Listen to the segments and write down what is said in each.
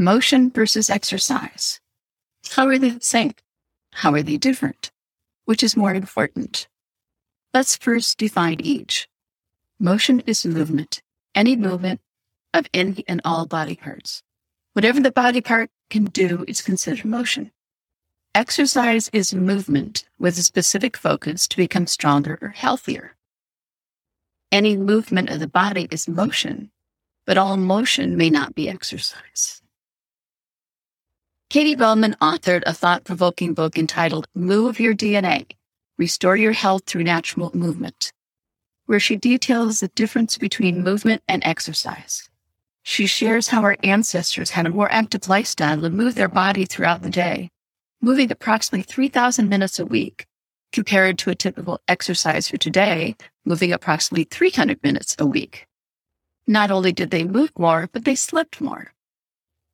Motion versus exercise. How are they the same? How are they different? Which is more important? Let's first define each. Motion is movement, any movement of any and all body parts. Whatever the body part can do is considered motion. Exercise is movement with a specific focus to become stronger or healthier. Any movement of the body is motion, but all motion may not be exercise. Katy Bowman authored a thought provoking book entitled Move Your DNA Restore Your Health Through Natural Movement, where she details the difference between movement and exercise. She shares how our ancestors had a more active lifestyle and moved their body throughout the day, moving approximately 3,000 minutes a week, compared to a typical exerciser today, moving approximately 300 minutes a week. Not only did they move more, but they slept more.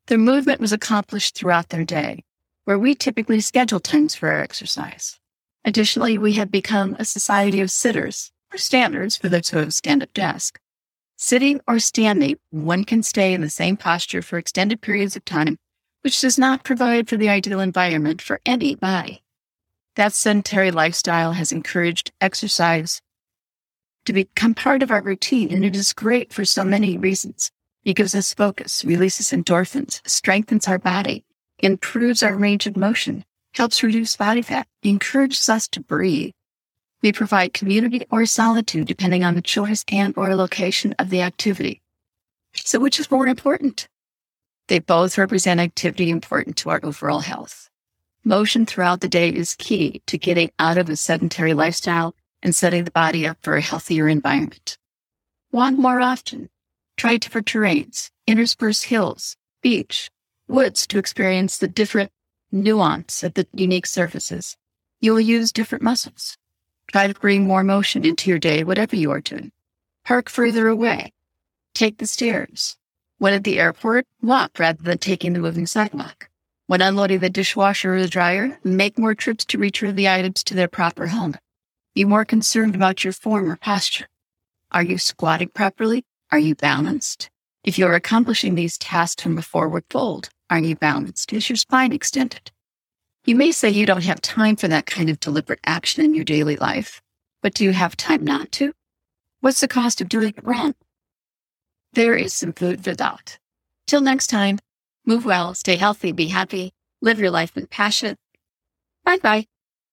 Their movement was accomplished throughout their day, where we typically schedule times for our exercise. Additionally, we have become a society of sitters, or standards for those who have a stand-up desk. Sitting or standing, one can stay in the same posture for extended periods of time, which does not provide for the ideal environment for any body. That sedentary lifestyle has encouraged exercise to become part of our routine, and it is great for so many reasons. It gives us focus, releases endorphins, strengthens our body, improves our range of motion, helps reduce body fat, encourages us to breathe. We provide community or solitude depending on the choice and or location of the activity. So which is more important? They both represent activity important to our overall health. Motion throughout the day is key to getting out of a sedentary lifestyle and setting the body up for a healthier environment. Walk more often. Try different terrains, intersperse hills, beach, woods to experience the different nuance of the unique surfaces. You will use different muscles. Try to bring more motion into your day, whatever you are doing. Park further away. Take the stairs. When at the airport, walk rather than taking the moving sidewalk. When unloading the dishwasher or the dryer, make more trips to return the items to their proper home. Be more concerned about your form or posture. Are you squatting properly? Are you balanced? If you're accomplishing these tasks from a forward fold, are you balanced? Is your spine extended? You may say you don't have time for that kind of deliberate action in your daily life, but do you have time not to? What's the cost of doing it wrong? There is some food for thought. Till next time, move well, stay healthy, be happy, live your life with passion. Bye bye.